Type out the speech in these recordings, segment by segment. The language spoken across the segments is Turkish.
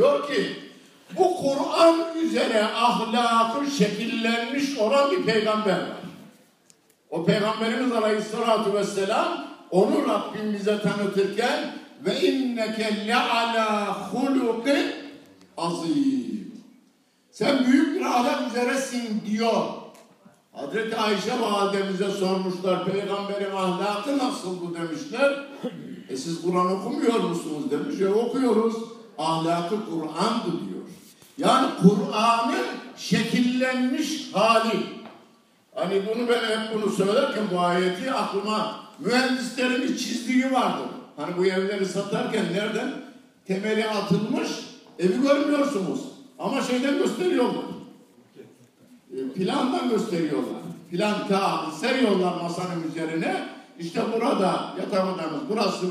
Diyor ki bu Kur'an üzere ahlakı şekillenmiş olan bir peygamber var. O peygamberimiz aleyhissalatu vesselam onu Rabbim bize tanıtırken ve inneke le ala hulukin azim. Sen büyük bir ahlak üzeresin diyor. Hazreti Ayşe validemize sormuşlar peygamberin ahlakı nasıl bu demişler. E siz Kur'an okumuyor musunuz demiş. E okuyoruz. Ahlakı Kur'an'dı diyor. Yani Kur'an'ın şekillenmiş hali. Hani bunu ben hep bunu söylerken bu ayeti aklıma mühendislerin bir çizdiği vardı. Hani bu evleri satarken nereden? Temeli atılmış, evi görmüyorsunuz. Ama şeyden gösteriyorlar. E, plandan gösteriyorlar. Plan kağıdı seriyorlar masanın üzerine. İşte burada yatak odamız, burası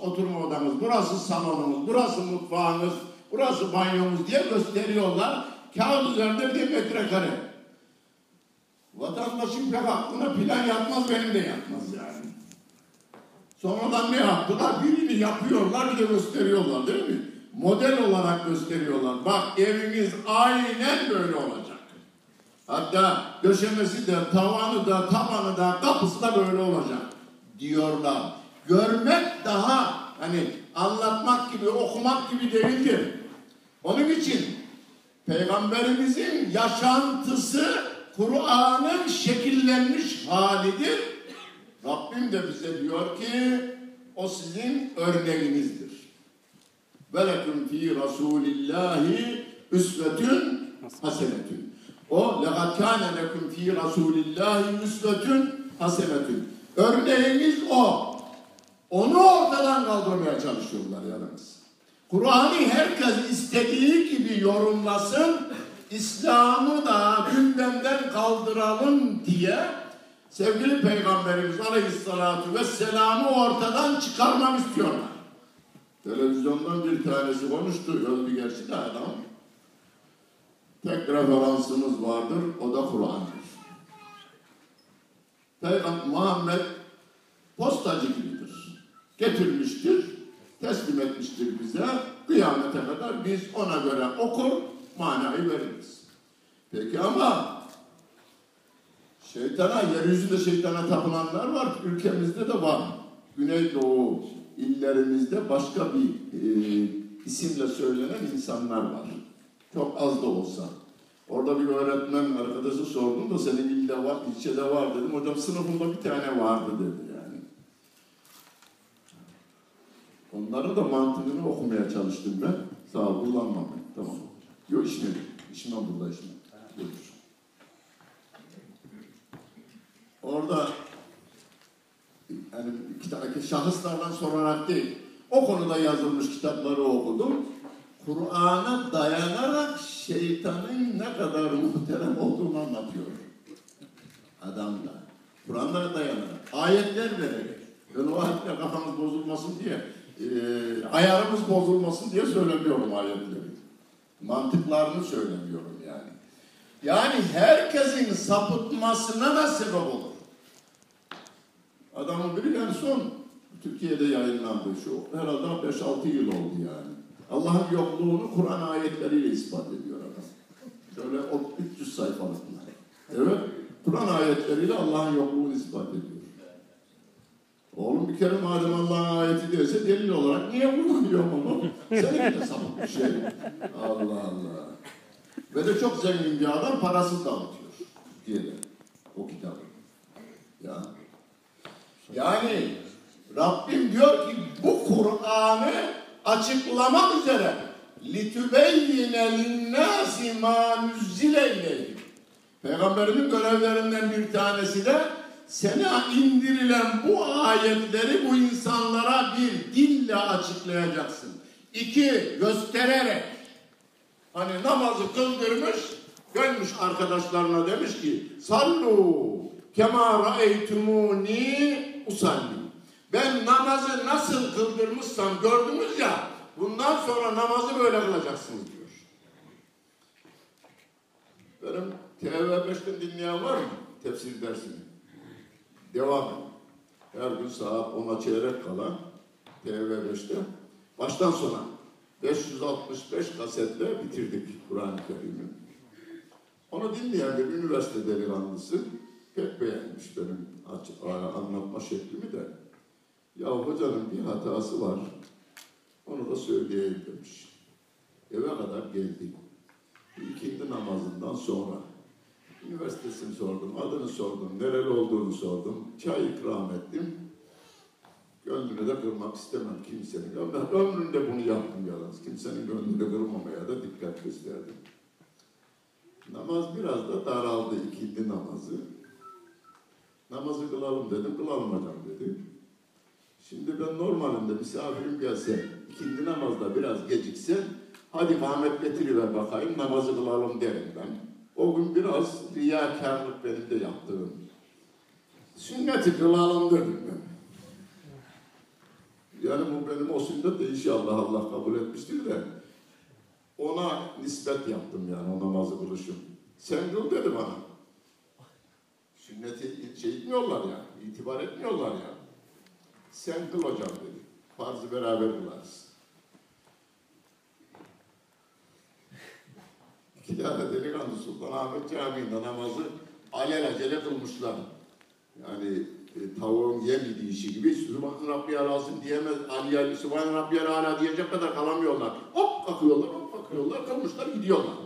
oturma odamız, burası salonumuz, burası mutfağımız, burası banyomuz diye gösteriyorlar. Kağıt üzerinde bir metrekare. Vatandaşın pek aklına plan yapmaz, benim de yapmaz yani. Sonradan ne yaptılar? Birini yapıyorlar, bir de gösteriyorlar değil mi? Model olarak gösteriyorlar. Bak evimiz aynen böyle olacak. Hatta döşemesi de, tavanı da, tabanı da, kapısı da böyle olacak diyorlar. Görmek daha hani anlatmak gibi, okumak gibi değildir. Onun için Peygamberimizin yaşantısı Kur'an'ın şekillenmiş halidir. Rabbim de bize diyor ki o sizin örneğinizdir. Ve leküm fi Rasulillahi üsvetün hasenetün. O lekad kâne leküm fi Rasulillahi üsvetün hasenetün. Örneğimiz o. Onu ortadan kaldırmaya çalışıyorlar yalnız. Kur'an'ı herkes istediği gibi yorumlasın, İslam'ı da gündemden kaldıralım diye sevgili Peygamberimiz Aleyhisselatü Vesselam'ı ortadan çıkarmam istiyorlar. Televizyondan bir tanesi konuştu, öldü gerçi de adam. Tek referansımız vardır, o da Kur'an'dır. Peygamber Muhammed postacı gibidir. Getirmiştir, teslim etmiştir bize. Kıyamete kadar biz ona göre okur, manayı veririz. Peki ama şeytana, yeryüzünde şeytana tapınanlar var, ülkemizde de var. Güneydoğu illerimizde başka bir e, isimle söylenen insanlar var. Çok az da olsa. Orada bir öğretmen arkadaşı sordum da senin ilde var, ilçede var dedim. Hocam sınıfımda bir tane vardı dedi yani. Onların da mantığını okumaya çalıştım ben. Sağ ol, kullanmam ben. Tamam. Yok içmedim. İçmem burada içmem. Görür. Orada yani şahıslardan sorarak değil, o konuda yazılmış kitapları okudum. Kur'an'a dayanarak şeytanın ne kadar muhterem olduğunu anlatıyor. Adam da. Kur'an'a dayanarak. Ayetler vererek. Ben o ayetle kafamız bozulmasın diye, e, ayarımız bozulmasın diye söylemiyorum ayetleri. Mantıklarını söylemiyorum yani. Yani herkesin sapıtmasına da sebep olur. Adamın biri son Türkiye'de yayınlandı şu herhalde 5-6 yıl oldu yani. Allah'ın yokluğunu Kur'an ayetleriyle ispat ediyor adam. Şöyle 300 sayfalıklar. Evet, Kur'an ayetleriyle Allah'ın yokluğunu ispat ediyor. Oğlum bir kere madem Allah'ın ayeti değilse delil olarak niye kullanıyor onu? Senin de sapık bir şey. Allah Allah. Ve de çok zengin bir adam parasız dağıtıyor Türkiye'de o kitabı. Ya. Yani Rabbim diyor ki bu Kur'an'ı açıklamak üzere litübeyyine linnâsi mâ nüzzileyleyin. Peygamberinin görevlerinden bir tanesi de sana indirilen bu ayetleri bu insanlara bir dille açıklayacaksın. İki, göstererek. Hani namazı kıldırmış, dönmüş arkadaşlarına demiş ki sallu kema raeytumuni usalli. Ben namazı nasıl kıldırmışsam gördünüz ya bundan sonra namazı böyle kılacaksınız diyor. Benim TV5'ten dinleyen var mı? Tefsir dersini. Devam. Her gün saat 10'a çeyrek kala TV5'te baştan sona 565 kasetle bitirdik Kur'an-ı Kerim'i. Onu dinleyen bir üniversite delikanlısı pek beğenmiş benim anlatma şeklimi de. Ya hocanın bir hatası var. Onu da söyleyeyim demiş. Eve kadar geldi. İkindi namazından sonra. Üniversitesini sordum, adını sordum, nereli olduğunu sordum. Çay ikram ettim. Gönlünü de kırmak istemem kimsenin. Ben ömründe bunu yaptım yalnız. Kimsenin gönlünü kırmamaya da dikkat gösterdim. Namaz biraz da daraldı ikindi namazı. Namazı kılalım dedim, kılalım hocam dedi. Şimdi ben normalinde misafirim gelse, ikindi namazda biraz gecikse, hadi Ahmet getiriver bakayım, namazı kılalım derim ben. O gün biraz riyakarlık benim de yaptığım. Sünneti kılalım dedim ben. Yani bu benim o sünnet de inşallah Allah kabul etmiştir de ona nispet yaptım yani o namazı kılışım. Sen kıl dedi bana. Sünneti şey etmiyorlar ya, itibar etmiyorlar ya. Sen kıl hocam dedi. Farzı beraber kılarız. İki tane delikanlı Sultanahmet Camii'nde namazı alelacele kılmışlar. Yani e, tavuğun yemediği işi gibi Sübhan Rabbiyal Azim diyemez, Aliyah, Sübhan Rabbiyal Ala diyecek kadar kalamıyorlar. Hop bakıyorlar, hop bakıyorlar, kılmışlar gidiyorlar.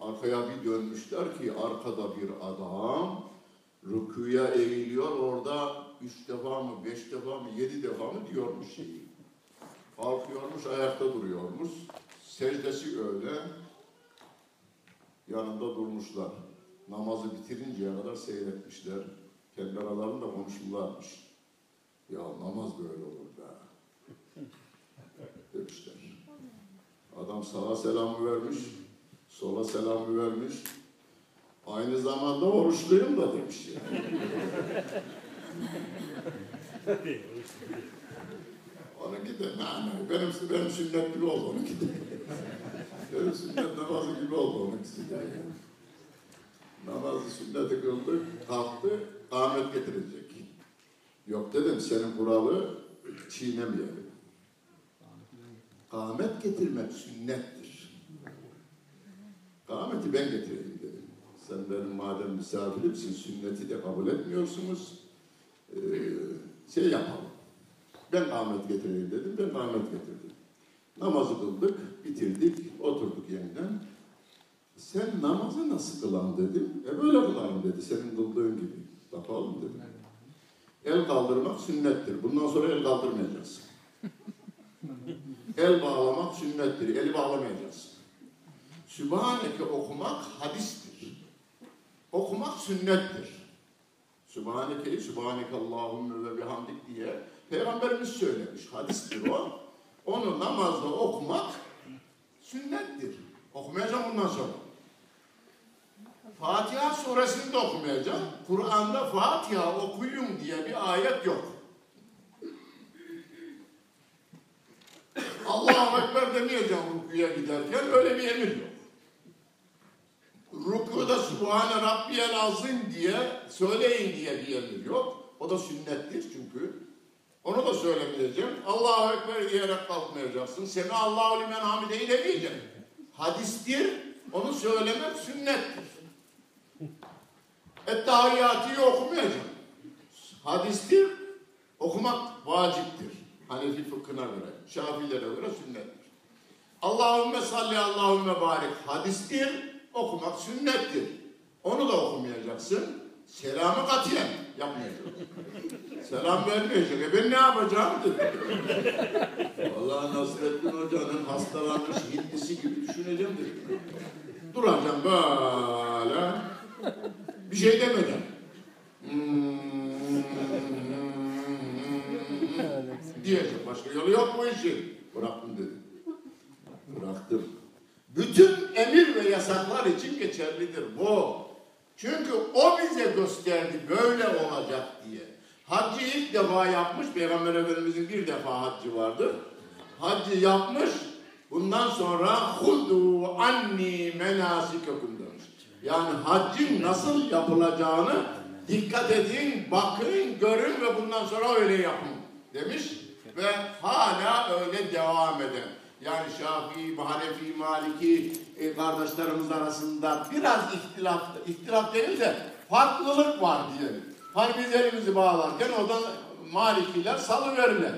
Arkaya bir dönmüşler ki arkada bir adam rüküye eğiliyor orada üç defa mı, beş defa mı, yedi defa mı diyormuş şeyi. Kalkıyormuş, ayakta duruyormuş. Secdesi öyle. Yanında durmuşlar. Namazı bitirinceye kadar seyretmişler. Kendi aralarında konuşurlarmış. Ya namaz böyle olur be. Demişler. Adam sağa selamı vermiş, sola selamı vermiş. Aynı zamanda oruçluyum da demiş. Yani. onu gidin. Benim, benim sünnet gibi oldu onu gidin. benim sünnet namazı gibi oldu onu gidin. Namazı sünneti kıldık, kalktı, Ahmet getirecek. Yok dedim senin kuralı çiğnemeyelim. Ahmet getirmek sünnettir. Ahmet'i ben getireyim dedim. Sen benim madem misafirimsin sünneti de kabul etmiyorsunuz. Ee, şey yapalım. Ben Ahmet getireyim dedim. Ben Ahmet getirdim. Namazı kıldık, bitirdik, oturduk yeniden. Sen namazı nasıl kılan dedim. E böyle kılalım dedi senin kıldığın gibi. Bakalım dedim. El kaldırmak sünnettir. Bundan sonra el kaldırmayacağız. el bağlamak sünnettir. Eli bağlamayacağız. Sübhaneke okumak hadistir. Okumak sünnettir. Sübhaneke'yi Sübhaneke Allahümme ve bihamdik diye Peygamberimiz söylemiş. Hadistir o. Onu namazda okumak sünnettir. Okumayacağım bundan sonra. Fatiha suresini de okumayacağım. Kur'an'da Fatiha okuyun diye bir ayet yok. Allahu Ekber demeyeceğim rükuya giderken öyle bir emir yok. Rükuda Subhane Rabbiyel Azim diye söyleyin diye bir emir yok. O da sünnettir çünkü. Onu da söylemeyeceğim. Allahu Ekber diyerek kalkmayacaksın. Semi Allahu limen hamideyi demeyeceksin. Hadistir. Onu söylemek sünnettir. Ettehiyyatıyı okumayacağım. Hadistir, okumak vaciptir. Hanefi fıkhına göre, Şafilere göre sünnettir. Allahümme salli Allahümme barik hadistir, okumak sünnettir. Onu da okumayacaksın. Selamı katiyen yapmayacaksın. Selam vermeyecek. E ben ne yapacağım dedi. Vallahi Nasrettin Hoca'nın hastalanmış Hindisi gibi düşüneceğim dedi. Duracağım böyle bir şey demeden. Diyecek. Başka yolu yok bu işin. Bıraktım dedi. Bıraktım. Bütün emir ve yasaklar için geçerlidir bu. Çünkü o bize gösterdi böyle olacak diye. Haccı ilk defa yapmış. Peygamber Efendimizin bir defa haccı vardı. Haccı yapmış. Bundan sonra hudu anni menasikekum demiş. Yani haccın nasıl yapılacağını dikkat edin, bakın, görün ve bundan sonra öyle yapın demiş. Ve hala öyle devam eden. Yani Şafii, Hanefi, Maliki e, kardeşlerimiz arasında biraz ihtilaf, ihtilaf değil de farklılık var diyelim. Biz elimizi bağlarken o da Malikiler salıverirler.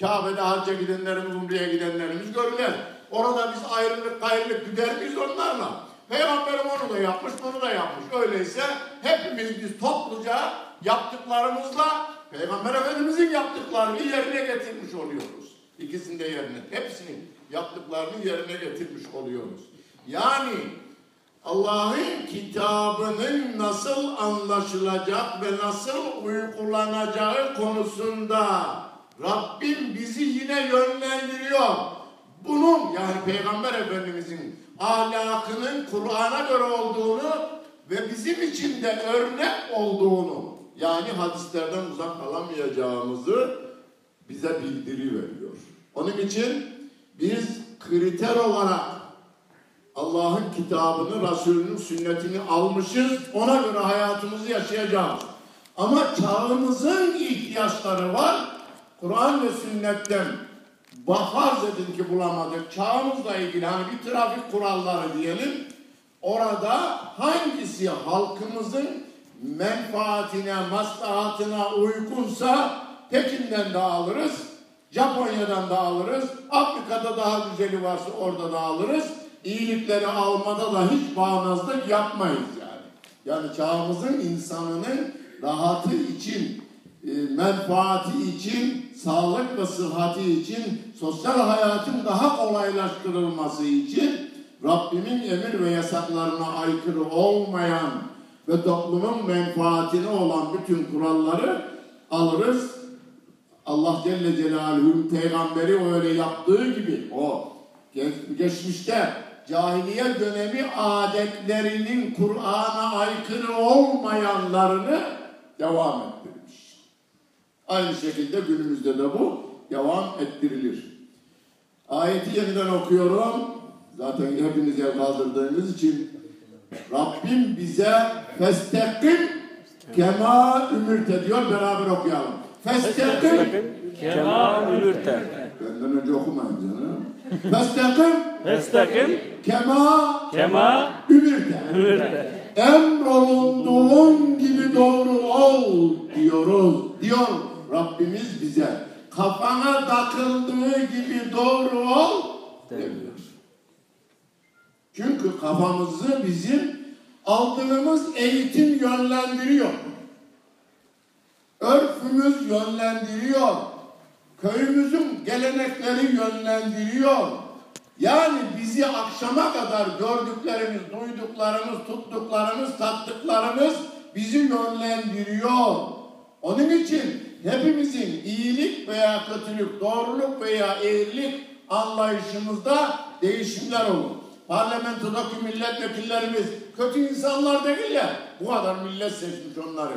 Kabe'de hacca gidenlerimiz, Umre'ye gidenlerimiz görürler. Orada biz ayrılık gayrılık gider miyiz onlarla? Peygamberim onu da yapmış, bunu da yapmış. Öyleyse hepimiz biz topluca yaptıklarımızla Peygamber Efendimizin yaptıklarını yerine getirmiş oluyoruz. İkisini de yerine, hepsini yaptıklarını yerine getirmiş oluyoruz. Yani Allah'ın kitabının nasıl anlaşılacak ve nasıl uygulanacağı konusunda Rabbim bizi yine yönlendiriyor. Bunun yani Peygamber Efendimizin ahlakının Kur'an'a göre olduğunu ve bizim için de örnek olduğunu yani hadislerden uzak kalamayacağımızı bize bildiri veriyor. Onun için biz kriter olarak Allah'ın kitabını, Resulünün sünnetini almışız. Ona göre hayatımızı yaşayacağız. Ama çağımızın ihtiyaçları var. Kur'an ve sünnetten farz edin ki bulamadık. Çağımızla ilgili hani bir trafik kuralları diyelim. Orada hangisi halkımızın menfaatine, maslahatına uygunsa Pekin'den de alırız, Japonya'dan da alırız, Afrika'da daha güzeli varsa orada da alırız. İyilikleri almada da hiç bağnazlık yapmayız yani. Yani çağımızın insanının rahatı için, e, menfaati için, sağlık ve sıhhati için, sosyal hayatın daha kolaylaştırılması için Rabbimin emir ve yasaklarına aykırı olmayan ve toplumun menfaatine olan bütün kuralları alırız. Allah Celle Celaluhu'nun peygamberi öyle yaptığı gibi o geçmişte cahiliye dönemi adetlerinin Kur'an'a aykırı olmayanlarını devam ettirmiş. Aynı şekilde günümüzde de bu devam ettirilir. Ayeti yeniden okuyorum. Zaten hepiniz el kaldırdığınız için Rabbim bize festekim kema ümürte diyor beraber okuyalım. Festekim kema ümürte. Benden önce okumayın canım. Festekim Festekim kema kema ümürte. ümürte. Emrolunduğun gibi doğru ol diyoruz. Diyor Rabbimiz bize. Kafana takıldığı gibi doğru ol demiyor. Çünkü kafamızı bizim aldığımız eğitim yönlendiriyor. Örfümüz yönlendiriyor. Köyümüzün gelenekleri yönlendiriyor. Yani bizi akşama kadar gördüklerimiz, duyduklarımız, tuttuklarımız, tattıklarımız bizi yönlendiriyor. Onun için hepimizin iyilik veya kötülük, doğruluk veya eğrilik anlayışımızda değişimler olur. Parlamentodaki milletvekillerimiz kötü insanlar değiller. Bu kadar millet seçmiş onları.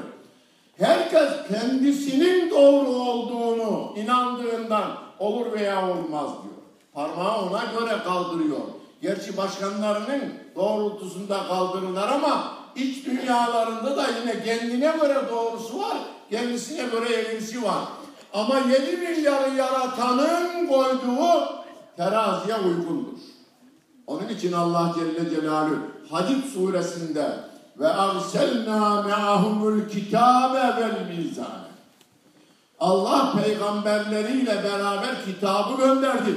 Herkes kendisinin doğru olduğunu inandığından olur veya olmaz diyor. Parmağı ona göre kaldırıyor. Gerçi başkanlarının doğrultusunda kaldırırlar ama iç dünyalarında da yine kendine göre doğrusu var, kendisine göre eğrisi var. Ama 7 milyarı yaratanın koyduğu teraziye uygundur. Onun için Allah Celle Celaluhu Hadid suresinde ve arselna me'ahumul kitabe vel mizan. Allah peygamberleriyle beraber kitabı gönderdi.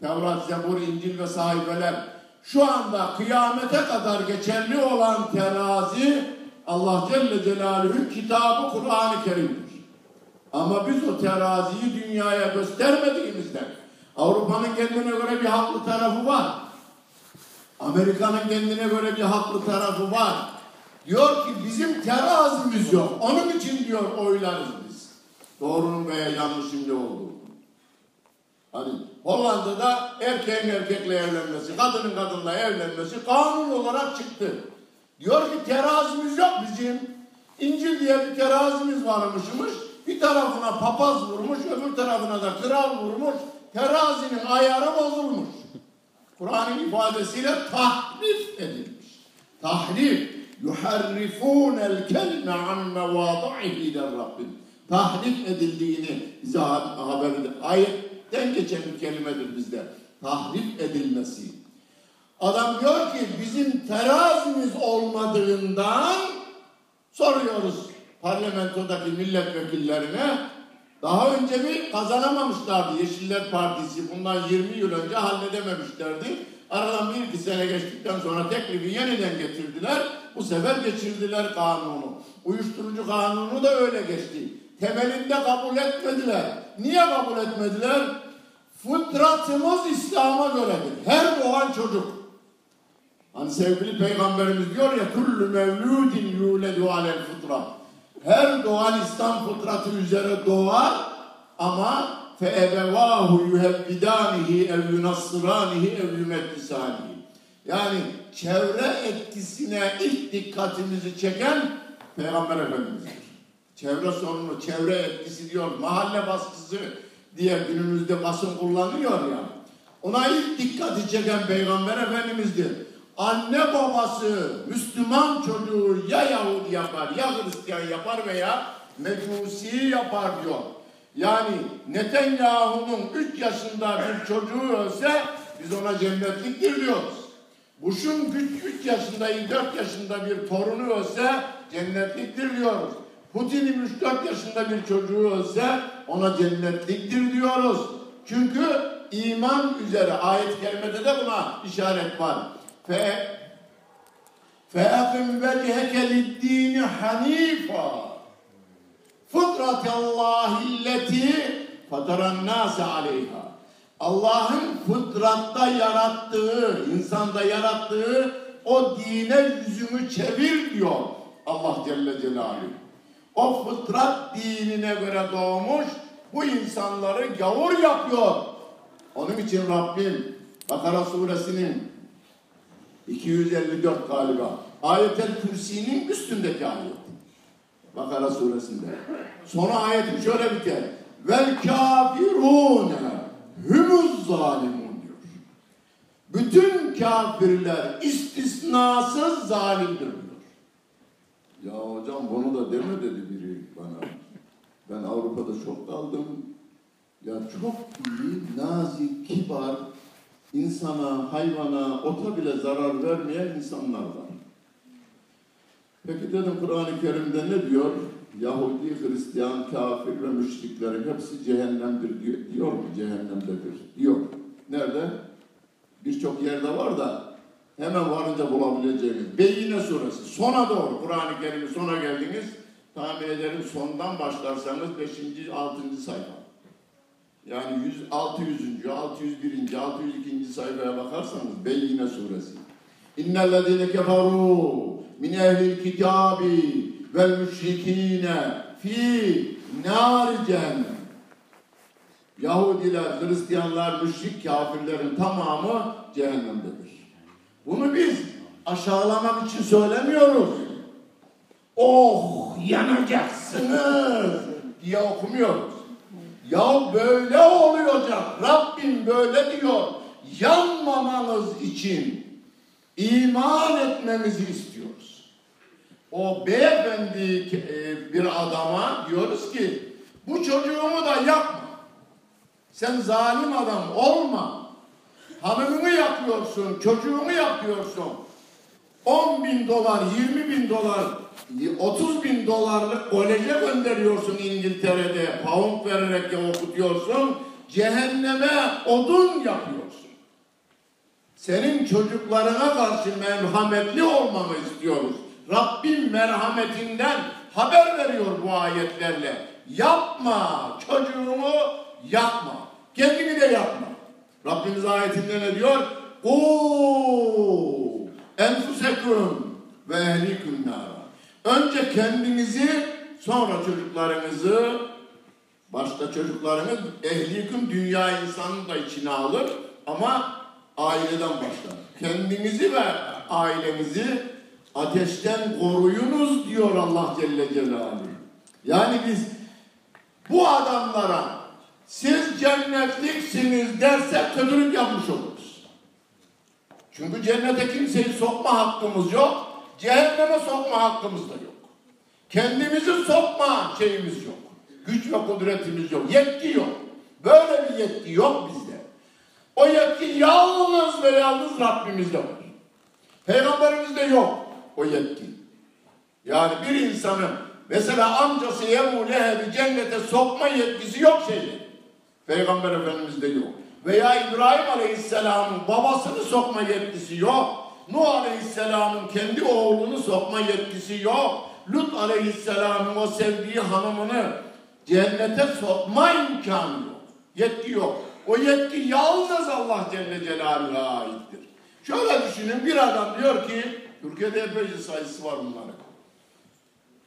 Tevrat, Zebur, İncil ve sahifeler. Şu anda kıyamete kadar geçerli olan terazi Allah Celle Celaluhu'nun kitabı Kur'an-ı Kerim'dir. Ama biz o teraziyi dünyaya göstermediğimizden Avrupa'nın kendine göre bir haklı tarafı var. Amerika'nın kendine göre bir haklı tarafı var. Diyor ki bizim terazimiz yok. Onun için diyor oylarız biz. Doğrunun veya yanlışın ne olduğunu. Hani Hollanda'da erkeğin erkekle evlenmesi, kadının kadınla evlenmesi kanun olarak çıktı. Diyor ki terazimiz yok bizim. İncil diye bir terazimiz varmışmış. Bir tarafına papaz vurmuş, öbür tarafına da kral vurmuş. Terazinin ayarı bozulmuş. Kur'an'ın ifadesiyle tahrif edilmiş. Tahrif yuharrifûnel kelme an mevâda'ihi der Rabbim. Tahrif edildiğini bize haber eder. Ayetten geçen bir kelimedir bizde. Tahrif edilmesi. Adam diyor ki bizim terazimiz olmadığından soruyoruz parlamentodaki milletvekillerine daha önce bir kazanamamışlardı Yeşiller Partisi. Bundan 20 yıl önce halledememişlerdi. Aradan bir iki sene geçtikten sonra teklifi yeniden getirdiler. Bu sefer geçirdiler kanunu. Uyuşturucu kanunu da öyle geçti. Temelinde kabul etmediler. Niye kabul etmediler? Fıtratımız İslam'a göredir. Her doğan çocuk. Hani sevgili peygamberimiz diyor ya kullu mevludin yuledu alel fıtra. Her doğan İslam fıtratı üzere doğar ama fe ebevahu yuhebbidanihi ev yunassıranihi ev yumeccisanihi. Yani çevre etkisine ilk dikkatimizi çeken Peygamber Efendimiz'dir. Çevre sorunu, çevre etkisi diyor, mahalle baskısı diye günümüzde basın kullanıyor ya. Ona ilk dikkati çeken Peygamber Efendimiz'dir. Anne babası Müslüman çocuğu ya Yahudi yapar ya Hristiyan yapar veya Mecusi yapar diyor. Yani Netanyahu'nun 3 yaşında bir çocuğu ölse biz ona cennetliktir diyoruz. Bush'un 3 yaşında, 4 yaşında bir torunu ölse cennetliktir diyoruz. Putin'in 3-4 yaşında bir çocuğu ölse ona cennetliktir diyoruz. Çünkü iman üzere ayet-i kerimede de buna işaret var. Fe فَاَقِمْ وَجْهَكَ لِلدِّينِ حَن۪يفًا فِطْرَةَ اللّٰهِ الَّتِي فَتَرَ النَّاسَ عَلَيْهَا Allah'ın fıtratta yarattığı, insanda yarattığı o dine yüzünü çevir diyor Allah Celle Celaluhu. O fıtrat dinine göre doğmuş bu insanları gavur yapıyor. Onun için Rabbim Bakara suresinin 254 galiba. Ayetel Kürsi'nin üstündeki ayet. Bakara suresinde. Sonra ayeti şöyle biter. Vel kafirune humuz zalimun diyor. Bütün kafirler istisnasız zalimdir diyor. Ya hocam bunu da deme dedi biri bana. Ben Avrupa'da çok kaldım. Ya çok iyi, nazik, kibar, insana, hayvana, ota bile zarar vermeyen insanlar var. Peki dedim Kur'an-ı Kerim'de ne diyor? Yahudi, Hristiyan, kafir ve müşriklerin hepsi cehennemdir diyor, diyor mu? Cehennemdedir diyor. Nerede? Birçok yerde var da hemen varınca bulabileceğiniz. Beyyine suresi. Sona doğru Kur'an-ı Kerim'in sona geldiniz. Tahmin ederim sondan başlarsanız 5. 6. sayfa. Yani 100, 600. 601. 602. sayfaya bakarsanız Beyyine suresi. İnnellezine keferu min ehlil kitabi vel müşrikine fi nar cehennem. Yahudiler, Hristiyanlar, müşrik kafirlerin tamamı cehennemdedir. Bunu biz aşağılamak için söylemiyoruz. Oh yanacaksınız diye okumuyoruz. Ya böyle olacak. Rabbim böyle diyor. Yanmamanız için iman etmemizi istiyoruz. O beyefendi e, bir adama diyoruz ki bu çocuğumu da yapma. Sen zalim adam olma. Hanımını yapıyorsun, çocuğunu yapıyorsun. 10 bin dolar, 20 bin dolar, 30 bin dolarlık koleje gönderiyorsun İngiltere'de. Pound vererek ya okutuyorsun. Cehenneme odun yapıyorsun. Senin çocuklarına karşı merhametli olmanı istiyoruz. Rabbim merhametinden haber veriyor bu ayetlerle. Yapma çocuğumu yapma. Kendini de yapma. Rabbimiz ayetinde ne diyor? Oo, enfusekum ve ehlikum nara. Önce kendinizi sonra çocuklarınızı başta çocuklarınız ehlikum dünya insanını da içine alır ama aileden başlar. Kendinizi ve ailenizi ateşten koruyunuz diyor Allah Celle Celaluhu. Yani biz bu adamlara siz cennetliksiniz dersek kötülük yapmış oluruz. Çünkü cennete kimseyi sokma hakkımız yok. Cehenneme sokma hakkımız da yok. Kendimizi sokma şeyimiz yok. Güç ve kudretimiz yok. Yetki yok. Böyle bir yetki yok bizde. O yetki yalnız ve yalnız Rabbimizde var. Peygamberimizde yok o yetki. Yani bir insanın mesela amcası Ebu Leheb'i cennete sokma yetkisi yok şeyde. Peygamber Efendimiz'de yok. Veya İbrahim Aleyhisselam'ın babasını sokma yetkisi yok. Nuh Aleyhisselam'ın kendi oğlunu sokma yetkisi yok. Lut Aleyhisselam'ın o sevdiği hanımını cennete sokma imkanı yok. Yetki yok. O yetki yalnız Allah Celle Celaluhu'ya aittir. Şöyle düşünün bir adam diyor ki Türkiye'de epeyce sayısı var bunların.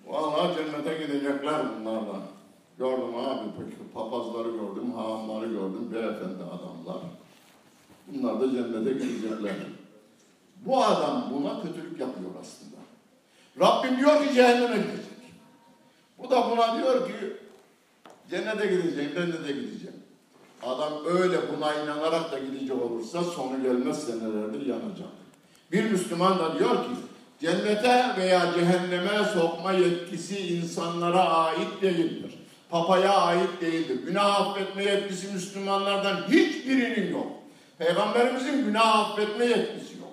Vallahi cennete gidecekler bunlardan. Gördüm abi peki papazları gördüm, hahamları gördüm, beyefendi adamlar. Bunlar da cennete gidecekler. Bu adam buna kötülük yapıyor aslında. Rabbim diyor ki cehenneme gidecek. Bu da buna diyor ki cennete gideceğim, cennete gideceğim. Adam öyle buna inanarak da gidecek olursa sonu gelmez senelerdir yanacak. Bir Müslüman da diyor ki cennete veya cehenneme sokma yetkisi insanlara ait değildir. Papaya ait değildir. Günah affetme yetkisi Müslümanlardan hiçbirinin yok. Peygamberimizin günah affetme yetkisi yok.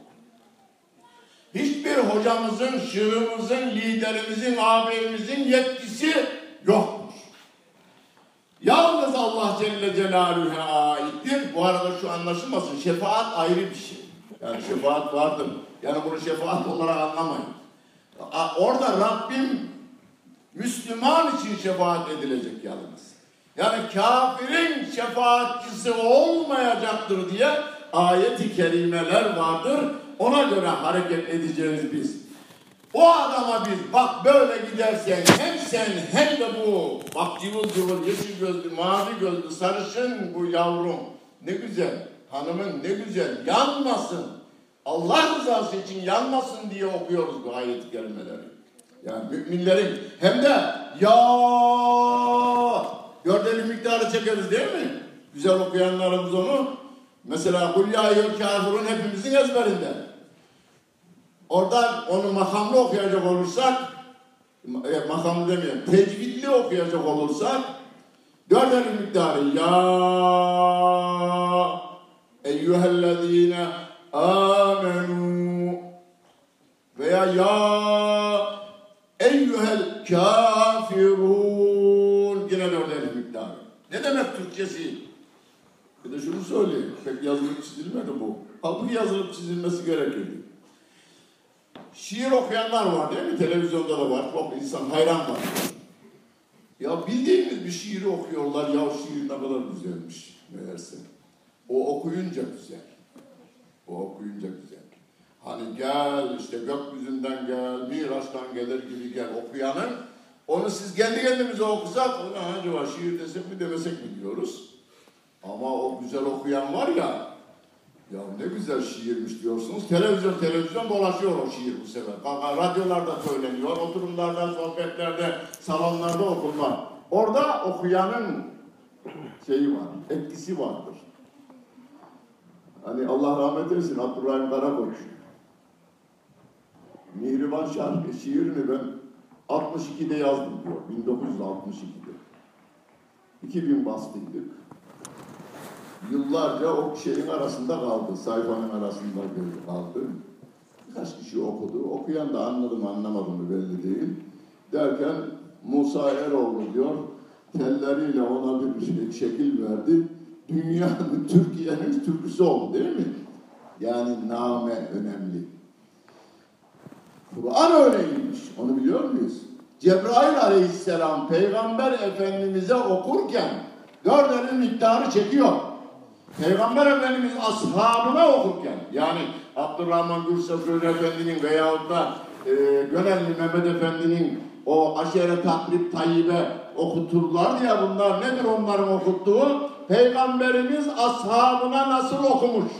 Hiçbir hocamızın, şığımızın, liderimizin, ağabeyimizin yetkisi yoktur. Yalnız Allah Celle Celaluhu'ya aittir. Bu arada şu anlaşılmasın. Şefaat ayrı bir şey. Yani şefaat vardır. Yani bunu şefaat olarak anlamayın. Orada Rabbim Müslüman için şefaat edilecek yalnız. Yani kafirin şefaatçisi olmayacaktır diye ayeti kerimeler vardır. Ona göre hareket edeceğiz biz. O adama biz bak böyle gidersen hem sen hem de bu bak cıvıl cıvıl yeşil gözlü, mavi gözlü, sarışın bu yavrum ne güzel, hanımın ne güzel yanmasın. Allah rızası için yanmasın diye okuyoruz bu ayet-i. Yani müminlerin hem de ya gördeli miktarı çekeriz değil mi? Güzel okuyanlarımız onu. Mesela kul ya kafirun hepimizin ezberinde. Orada onu makamlı okuyacak olursak, e, makamlı demeyelim, tecvidli okuyacak olursak, dört miktarı ya eyyühellezine amenu veya ya eyyühel kafirun yine dört elin miktarı. Ne demek Türkçesi? Bir de şunu söyleyeyim, pek yazılıp çizilmedi bu. Halbuki yazılıp çizilmesi gerekirdi. Şiir okuyanlar var değil mi? Televizyonda da var. Çok insan hayran var. Ya bildiğiniz bir şiiri okuyorlar. Ya şiir ne kadar güzelmiş meğerse. O okuyunca güzel. O okuyunca güzel. Hani gel işte gökyüzünden gel, Miraç'tan gelir gibi gel okuyanın. Onu siz kendi kendimize okusak, ona acaba şiir desek mi demesek mi diyoruz. Ama o güzel okuyan var ya, ya ne güzel şiirmiş diyorsunuz. Televizyon televizyon dolaşıyor o şiir bu sefer. Radyolarda söyleniyor, oturumlarda, sohbetlerde, salonlarda okunma. Orada okuyanın şeyi var, etkisi vardır. Hani Allah rahmet eylesin Abdurrahim Karakoç. Mihriban şarkı şiirini ben 62'de yazdım diyor. 1962'de. 2000 bastıydık yıllarca o şeyin arasında kaldı, sayfanın arasında kaldı. Birkaç kişi okudu. Okuyan da anladım anlamadım belli değil. Derken Musa Eroğlu diyor, telleriyle ona bir şey, şekil verdi. Dünyanın, Türkiye'nin türküsü oldu değil mi? Yani name önemli. Kur'an öyleymiş. Onu biliyor muyuz? Cebrail aleyhisselam peygamber efendimize okurken dört miktarı çekiyor. Peygamber Efendimiz ashabına okurken yani Abdurrahman Gürses Efendi'nin veyahut da e, Gönelli Mehmet Efendi'nin o aşere takrib tayyibe okuturlar ya bunlar nedir onların okuttuğu? Peygamberimiz ashabına nasıl okumuş?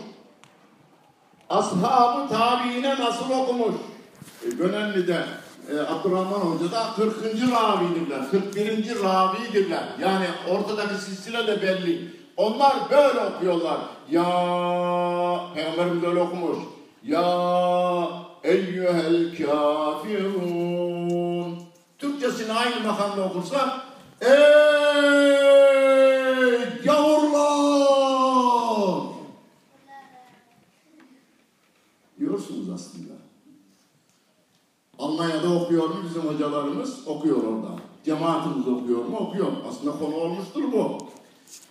Ashabı tabiine nasıl okumuş? E, Gönelli'de e, Abdurrahman Hoca da 40. ravidirler, 41. ravidirler. Yani ortadaki silsile de belli. Onlar böyle okuyorlar. Ya Peygamberimiz öyle okumuş. Ya eyyühel kafirun. Türkçesini aynı makamda okursak Ey gavurlar! görüyorsunuz aslında. Almanya'da okuyor mu bizim hocalarımız? Okuyor orada. Cemaatimiz okuyor mu? Okuyor. Aslında konu olmuştur bu.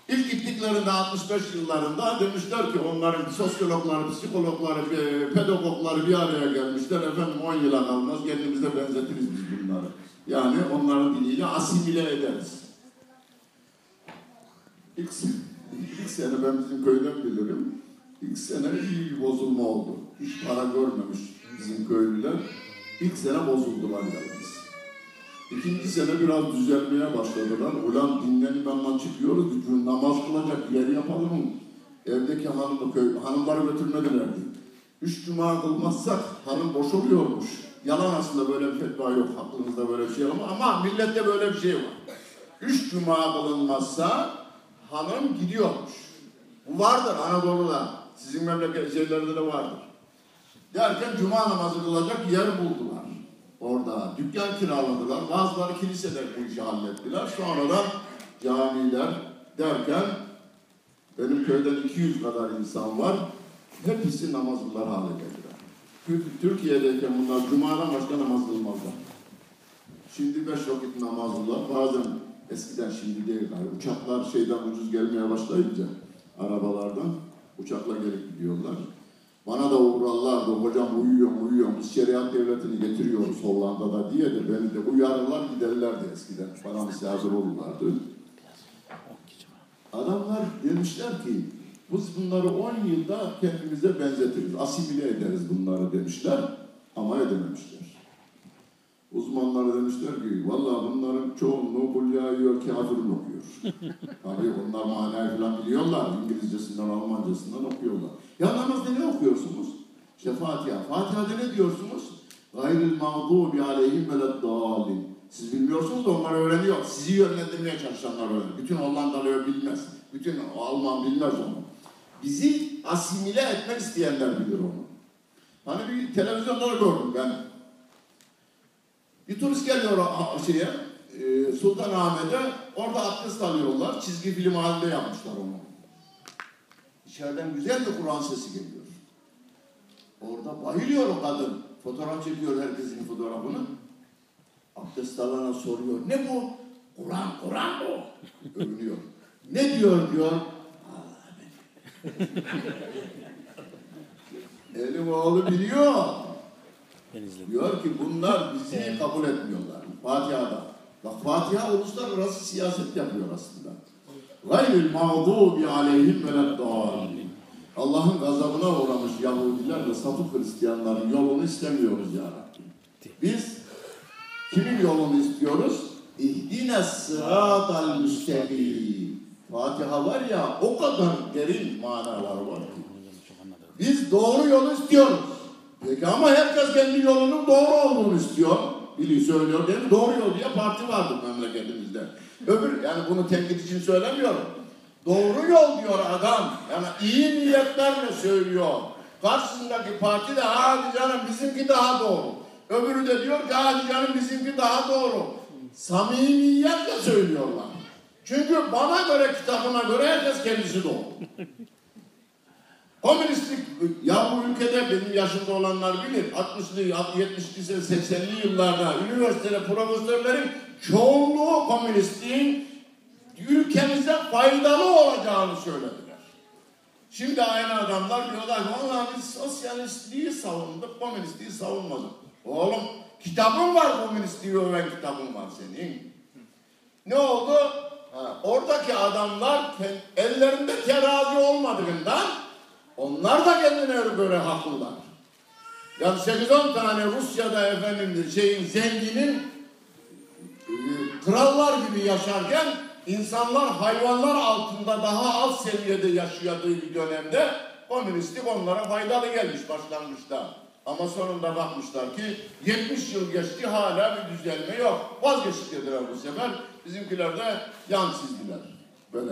İlk gittiklerinde 65 yıllarında demişler ki onların sosyologları, psikologları, e, pedagogları bir araya gelmişler. Efendim 10 yıla kalmaz kendimize benzetiriz biz bunları. Yani onların diliyle asimile ederiz. İlk, ilk sene ben bizim köyden bilirim. İlk sene iyi bozulma oldu. Hiç para görmemiş bizim köylüler. İlk sene bozuldular yalnız. İkinci sene biraz düzelmeye başladılar. Ulan dinlenmemden çıkıyoruz, bir namaz kılacak yer yapalım? Evdeki hanımı, köy, hanımları götürmedilerdi. Üç cuma kılmazsak hanım boş oluyormuş. Yalan aslında böyle bir fetva yok, aklınızda böyle bir şey ama, ama millette böyle bir şey var. Üç cuma kılınmazsa hanım gidiyormuş. Bu vardır Anadolu'da. Sizin memleket şeylerde de vardır. Derken cuma namazı kılacak yer buldular. Orada dükkan kiraladılar. Bazıları kilisede bu işi hallettiler. Sonradan camiler derken benim köyden 200 kadar insan var. Hepsi namaz kılar hale geldiler. Türkiye'deyken bunlar cumadan başka namaz kılmazlar. Şimdi beş vakit namaz kılar. Bazen eskiden şimdi değil. Yani uçaklar şeyden ucuz gelmeye başlayınca arabalardan uçakla gelip gidiyorlar. Bana da uğrarlardı, hocam uyuyor uyuyor, biz şeriat devletini getiriyoruz Hollanda'da diye de beni de uyarırlar giderlerdi eskiden. Bana misafir olurlardı. Adamlar demişler ki, biz bunları 10 yılda kendimize benzetiriz, asimile ederiz bunları demişler ama edememişler. Uzmanlar demişler ki, vallahi bunların çoğunluğu Hulya yiyor, kafirin okuyor. Tabii onlar manayı falan biliyorlar, İngilizcesinden, Almancasından okuyorlar. Ya namazda ne okuyorsunuz? İşte Fatiha. Fatiha'da ne diyorsunuz? Gayril mağdubi aleyhim veleddâlin. Siz bilmiyorsunuz da onlar öğreniyor. Sizi yönlendirmeye çalışanlar öğreniyor. Bütün Hollandalı bilmez. Bütün Alman bilmez onu. Bizi asimile etmek isteyenler bilir onu. Hani bir televizyonda gördüm ben. Bir turist geliyor şeye, e, Sultanahmet'e. Orada abdest alıyorlar. Çizgi film halinde yapmışlar onu. İçeriden güzel bir Kur'an sesi geliyor. Orada bayılıyor o kadın. Fotoğraf çekiyor herkesin fotoğrafını. Abdest alana soruyor. Ne bu? Kur'an, Kur'an bu. Övünüyor. Ne diyor diyor. Allah Elim oğlu biliyor. Diyor ki bunlar bizi kabul etmiyorlar. Fatiha'da. Bak Fatiha uluslararası siyaset yapıyor aslında. Gayril mağdubi aleyhim veleddâlin. Allah'ın gazabına uğramış Yahudiler ve sapık Hristiyanların yolunu istemiyoruz ya Rabbi. Biz kimin yolunu istiyoruz? İhdine sıratal müstakim. Fatiha var ya o kadar derin manalar var ki. Biz doğru yolu istiyoruz. Peki ama herkes kendi yolunun doğru olduğunu istiyor. Biri söylüyor değil mi? Doğru yol diye parti vardır memleketimizde. Öbür, yani bunu tenkit için söylemiyorum. Doğru yol diyor adam. Yani iyi niyetlerle söylüyor. Karşısındaki parti de hadi canım bizimki daha doğru. Öbürü de diyor ki hadi canım bizimki daha doğru. Samimiyetle söylüyorlar. Çünkü bana göre kitabına göre herkes kendisi doğru. Komünistlik, ya bu ülkede benim yaşımda olanlar bilir, 60'lı, 70'li, 80'li yıllarda üniversitede profesörlerin çoğunluğu komünistliğin ülkemize faydalı olacağını söylediler. Şimdi aynı adamlar diyorlar ki vallahi biz sosyalistliği savunduk, komünistliği savunmadık. Oğlum kitabın var komünistliği öven kitabın var senin. Ne oldu? Ha, oradaki adamlar ellerinde terazi olmadığından onlar da kendine göre haklılar. Yani 8-10 tane Rusya'da efendim şeyin zenginin e, krallar gibi yaşarken insanlar hayvanlar altında daha az seviyede yaşadığı bir dönemde komünistlik onlara faydalı gelmiş başlangıçta. Ama sonunda bakmışlar ki 70 yıl geçti hala bir düzelme yok. Vazgeçtik dediler bu sefer. Bizimkiler de yan çizdiler. Böyle.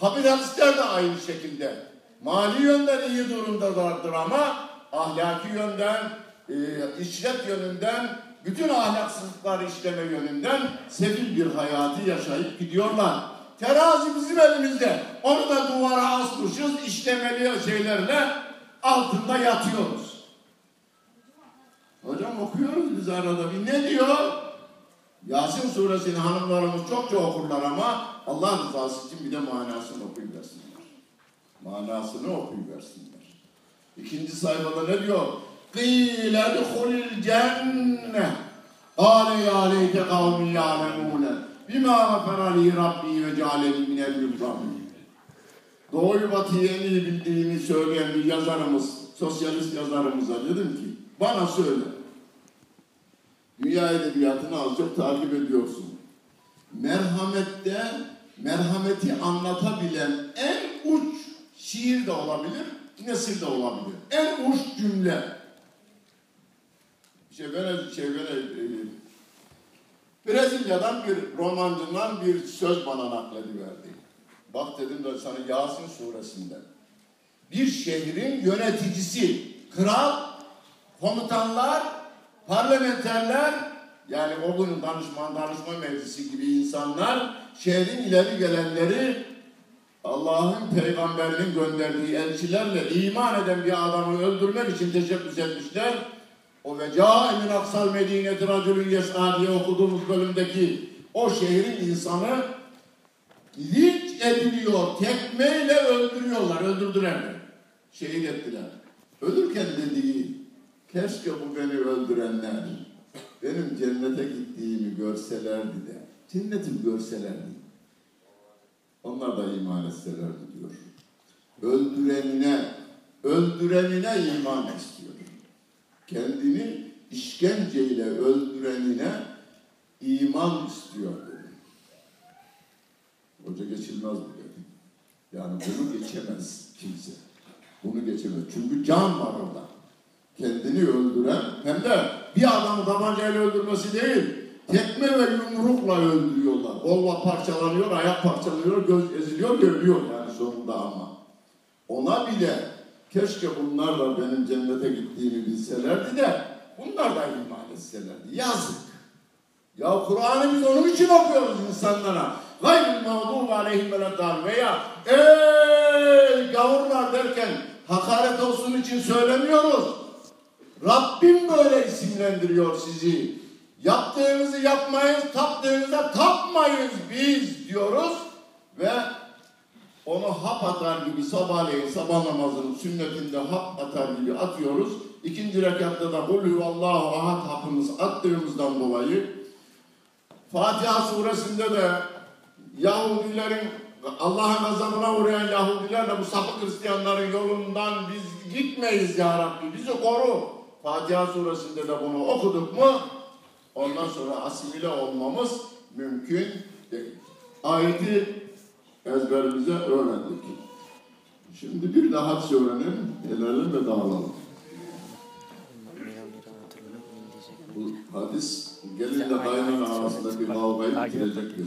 Kapitalistler de aynı şekilde. Mali yönden iyi durumdalardır ama ahlaki yönden, e, işlet yönünden, bütün ahlaksızlıklar işleme yönünden sefil bir hayatı yaşayıp gidiyorlar. Terazi bizim elimizde. Onu da duvara asmışız, işlemeli şeylerle altında yatıyoruz. Hocam okuyoruz biz arada bir. Ne diyor? Yasin suresini hanımlarımız çokça okurlar ama Allah rızası için bir de manasını okuyuversinler. Manasını okuyuversinler. İkinci sayfada ne diyor? قِيلَ دُخُلِ الْجَنَّةِ قَالَ يَا لَيْتَ قَوْمِ يَعْلَمُونَ بِمَا غَفَرَ لِي رَبِّي وَجَعَلَنِي مِنَ الْمُكْرَمِينَ Doğuyu batıyı en iyi bildiğini söyleyen bir yazarımız, sosyalist yazarımıza dedim ki, bana söyle. Dünya edebiyatını az çok takip ediyorsun. Merhamette, merhameti anlatabilen en uç şiir de olabilir, nesil de olabilir. En uç cümle. Vene, şey, Vene, e, Brezilya'dan bir romancından bir söz bana naklediverdi. Bak dedim de sana Yasin suresinden. Bir şehrin yöneticisi, kral, komutanlar, parlamenterler, yani o günün danışman, danışma meclisi gibi insanlar, şehrin ileri gelenleri Allah'ın peygamberinin gönderdiği elçilerle iman eden bir adamı öldürmek için teşebbüs etmişler. O ve min aksal medineti racülün yes'a diye okuduğumuz bölümdeki o şehrin insanı linç ediliyor, tekmeyle öldürüyorlar, öldürdüler. Şehit ettiler. Ölürken dediği, keşke bu beni öldürenler benim cennete gittiğimi görselerdi de, cennetimi görselerdi. Onlar da iman etselerdi diyor. Öldürenine, öldürenine iman istiyor. Kendini işkenceyle öldürenine iman istiyor dedi. Hoca geçilmez bu dedi. Yani bunu geçemez kimse. Bunu geçemez. Çünkü can var orada. Kendini öldüren hem de bir adamı tabancayla öldürmesi değil, tekme ve yumrukla öldürüyorlar. Kolva parçalanıyor, ayak parçalanıyor, göz eziliyor, görülüyor yani sonunda ama. Ona bile keşke bunlar da benim cennete gittiğimi bilselerdi de bunlar da iman etselerdi. Yazık. Ya Kur'an'ı biz onun için okuyoruz insanlara. Gayril mağdubu aleyhim veleddâl veya ey gavurlar derken hakaret olsun için söylemiyoruz. Rabbim böyle isimlendiriyor sizi. Yaptığınızı yapmayız, taptığınıza tapmayız biz diyoruz ve onu hap atar gibi sabahleyin sabah namazının sünnetinde hap atar gibi atıyoruz. İkinci rekatta da kul huvallahu ahad hapımız attığımızdan dolayı Fatiha suresinde de Yahudilerin Allah'ın gazabına uğrayan Yahudilerle bu sapık Hristiyanların yolundan biz gitmeyiz ya Rabbi bizi koru. Fatiha suresinde de bunu okuduk mu ondan sonra asimile olmamız mümkün değil. Ayeti ezberimize öğrendik. Şimdi bir daha hadis öğrenelim, gelelim ve dağılalım. Bu hadis gelinle kaynana arasındaki kavgayı bitirecek bir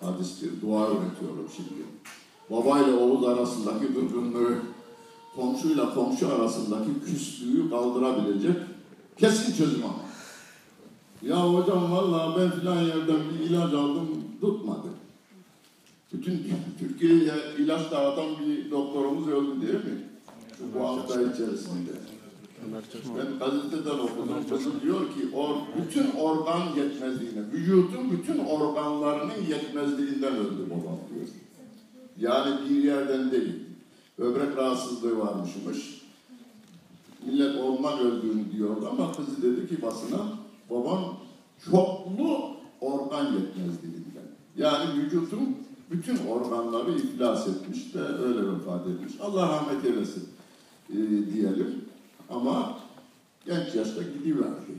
hadistir. Dua öğretiyorum şimdi. Baba ile oğul arasındaki durgunluğu, komşuyla komşu arasındaki küslüğü kaldırabilecek kesin çözüm ama. Ya hocam vallahi ben filan yerden bir ilaç aldım tutmadı. Bütün Türkiye'ye ilaç dağıtan bir doktorumuz öldü değil mi? Bu hafta içerisinde. Ben gazeteden okudum. Kızım diyor ki or, bütün organ yetmezliğine, vücudun bütün organlarının yetmezliğinden öldü babam diyor. Yani bir yerden değil. Böbrek rahatsızlığı varmışmış. Millet orman öldüğünü diyordu ama kızı dedi ki basına babam çoklu organ yetmezliğinden. Yani vücudun bütün organları iflas etmiş de öyle vefat etmiş. Allah rahmet eylesin e, diyelim. Ama genç yaşta gidiverdi.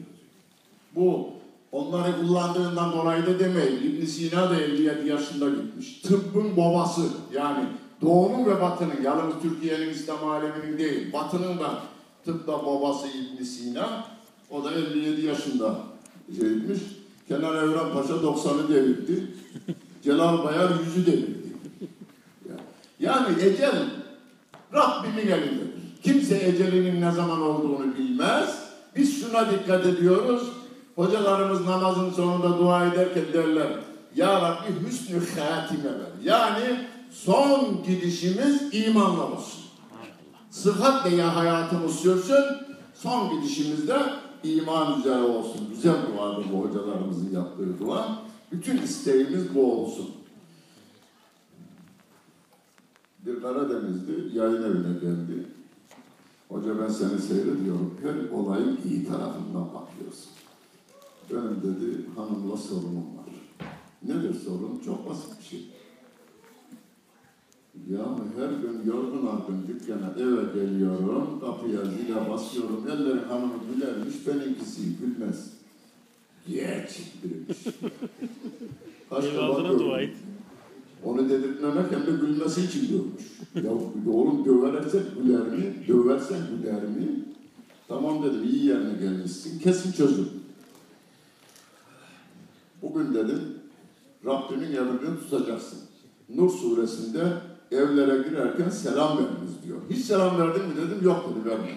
Bu onları kullandığından dolayı da demeyin. ibn Sina da 57 yaşında gitmiş. Tıbbın babası yani doğunun ve batının yalnız Türkiye'nin İslam aleminin değil batının da tıpta babası ibn Sina o da 57 yaşında şey etmiş. Kenan Evren Paşa 90'ı devirdi. Celal Bayar yüzü devirdi. Yani ecel Rabbimin elindedir. Kimse ecelinin ne zaman olduğunu bilmez. Biz şuna dikkat ediyoruz. Hocalarımız namazın sonunda dua ederken derler Ya Rabbi hüsnü hatime ver. Yani son gidişimiz imanla olsun. Sıhhatle ya hayatımız sürsün. son gidişimizde iman üzere olsun. Güzel duadır bu hocalarımızın yaptığı dua. Bütün isteğimiz bu olsun. Bir Karadenizli yayın evine geldi. Hoca ben seni seyrediyorum. Her olayın iyi tarafından bakıyorsun. Benim dedi hanımla sorunum var. Nedir sorun? Çok basit bir şey. Ya her gün yorgun argın dükkana eve geliyorum, kapıya zile basıyorum, ellerin hanımı gülermiş, benimkisi gülmez. Defa Eyvallah gördüm. dua et. Onu dedirtmemek hem de gülmesi için diyormuş. Ya oğlum döversen güler mi? Döversen güler mi? Tamam dedim iyi yerine gelmişsin. Kesin çözüm. Bugün dedim Rabbimin emrini tutacaksın. Nur suresinde evlere girerken selam veriniz diyor. Hiç selam verdin mi dedim yok dedi vermedim.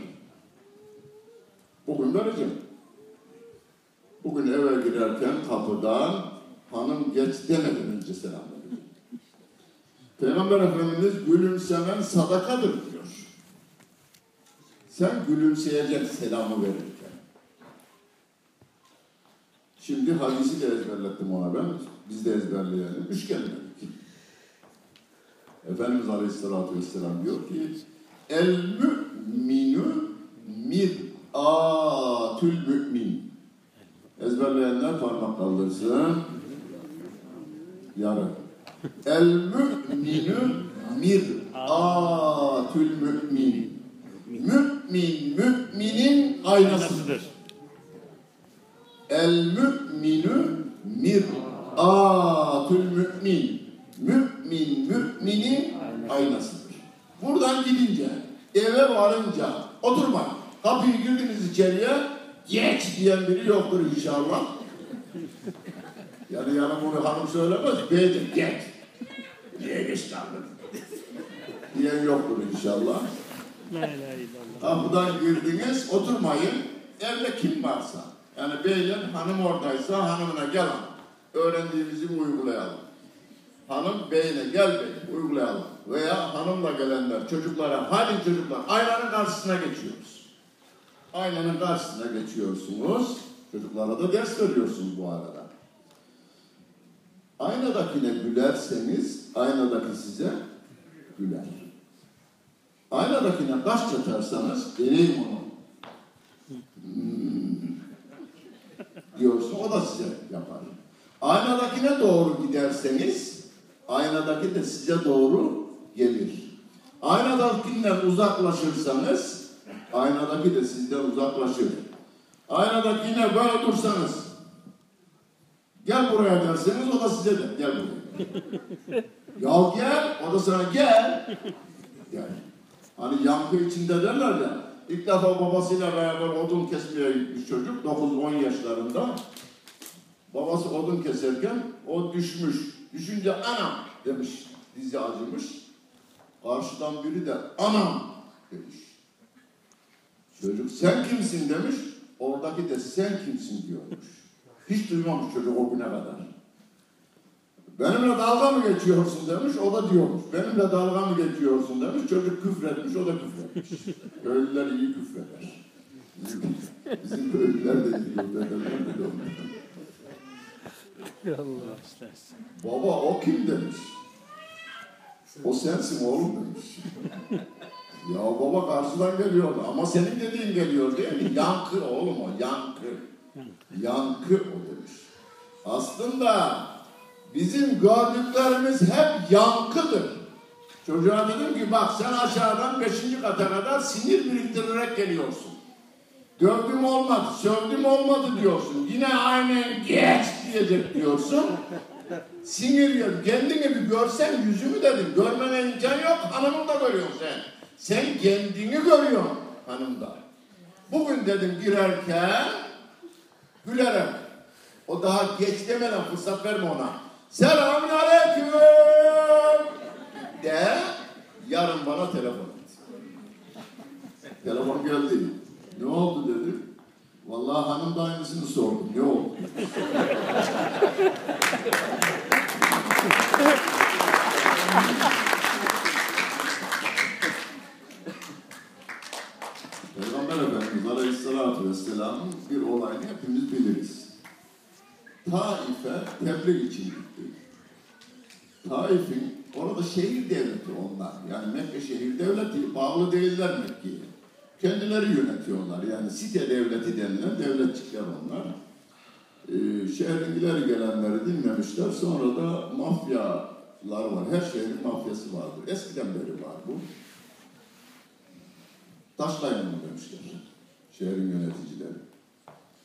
Bugün vereceğim. Bugün eve girerken kapıdan hanım geç demeden önce selam verin. Peygamber Efendimiz gülümsemen sadakadır diyor. Sen gülümseyeceksin selamı verirken. Şimdi hadisi de ezberlettim ona ben. Biz de ezberleyelim. Üç kelimelik. Efendimiz Aleyhisselatü Vesselam diyor ki El mü'minü mir'atül mü'min. Ezberleyenler parmak kaldırsın. Yarın. El mü'minü mir'atül mü'min. Mü'min, müminin aynasıdır. El mü'minü mir'atül mü'min. Mü'min, müminin aynasıdır. Buradan gidince, eve varınca, oturma. Kapıyı girdiniz içeriye, geç diyen biri yoktur inşallah. Yani yanım bunu hanım söylemez, beydir, geç. Niye geç kaldın? Diyen yoktur inşallah. Kapıdan girdiniz, oturmayın. Evde kim varsa. Yani beyler hanım oradaysa hanımına gel hanım. Öğrendiğimizi uygulayalım. Hanım beyine gel bey uygulayalım. Veya hanımla gelenler çocuklara hadi çocuklar aynanın karşısına geçiyoruz. Aynanın karşısına geçiyorsunuz. Çocuklara da ders veriyorsunuz bu arada. Aynadakine gülerseniz aynadaki size güler. Aynadakine kaş çatarsanız vereyim onu. Hmm. Diyorsun o da size yapar. Aynadakine doğru giderseniz aynadaki de size doğru gelir. Aynadakinden uzaklaşırsanız aynadaki de sizden uzaklaşır. Aynadakine böyle dursanız gel buraya derseniz o da size de gel buraya. ya gel o da sana gel. Gel. Hani yankı içinde derler ya. İlk defa babasıyla beraber odun kesmeye gitmiş çocuk 9-10 yaşlarında. Babası odun keserken o düşmüş. Düşünce anam demiş. Dizi acımış. Karşıdan biri de anam demiş. Çocuk sen kimsin demiş. Oradaki de sen kimsin diyormuş. Hiç duymamış çocuk o güne kadar. Benimle dalga mı geçiyorsun demiş, o da diyormuş. Benimle dalga mı geçiyorsun demiş, çocuk küfretmiş, o da küfretmiş. Köylüler iyi küfreder. Bizim, köylüler de iyi ondan. Allah. Baba o kim demiş. O sensin oğlum demiş. ya baba karşıdan geliyordu ama senin dediğin geliyor değil mi? Yankı oğlum o yankı. Yankı o demiş. Aslında bizim gördüklerimiz hep yankıdır. Çocuğa dedim ki bak sen aşağıdan beşinci kata kadar sinir biriktirerek geliyorsun. Dövdüm olmadı, sövdüm olmadı diyorsun. Yine aynen geç diyecek diyorsun. Sinir yer. Kendini bir görsen yüzümü dedim. Görmene imkan yok. Hanımı da görüyorsun sen. Sen kendini görüyorsun hanımda. Bugün dedim girerken gülerek. O daha geç demeden fırsat verme ona. Selamun aleyküm. De yarın bana telefon et. Telefon geldi. Ne oldu dedim. Vallahi hanım da aynısını sordu. Ne oldu? Peygamber Efendimiz Aleyhisselatü Vesselam'ın bir olayını hepimiz biliriz. Taif'e tebliğ için gitti. Taif'in orada şehir devleti onlar. Yani Mekke şehir devleti bağlı değiller Mekke'ye. Kendileri yönetiyorlar. Yani site devleti denilen devletçikler onlar. Ee, şehrin ileri gelenleri dinlemişler. Sonra da mafyalar var. Her şehrin mafyası vardır. Eskiden beri var bu. Taşlayın demişler. Şehrin yöneticileri.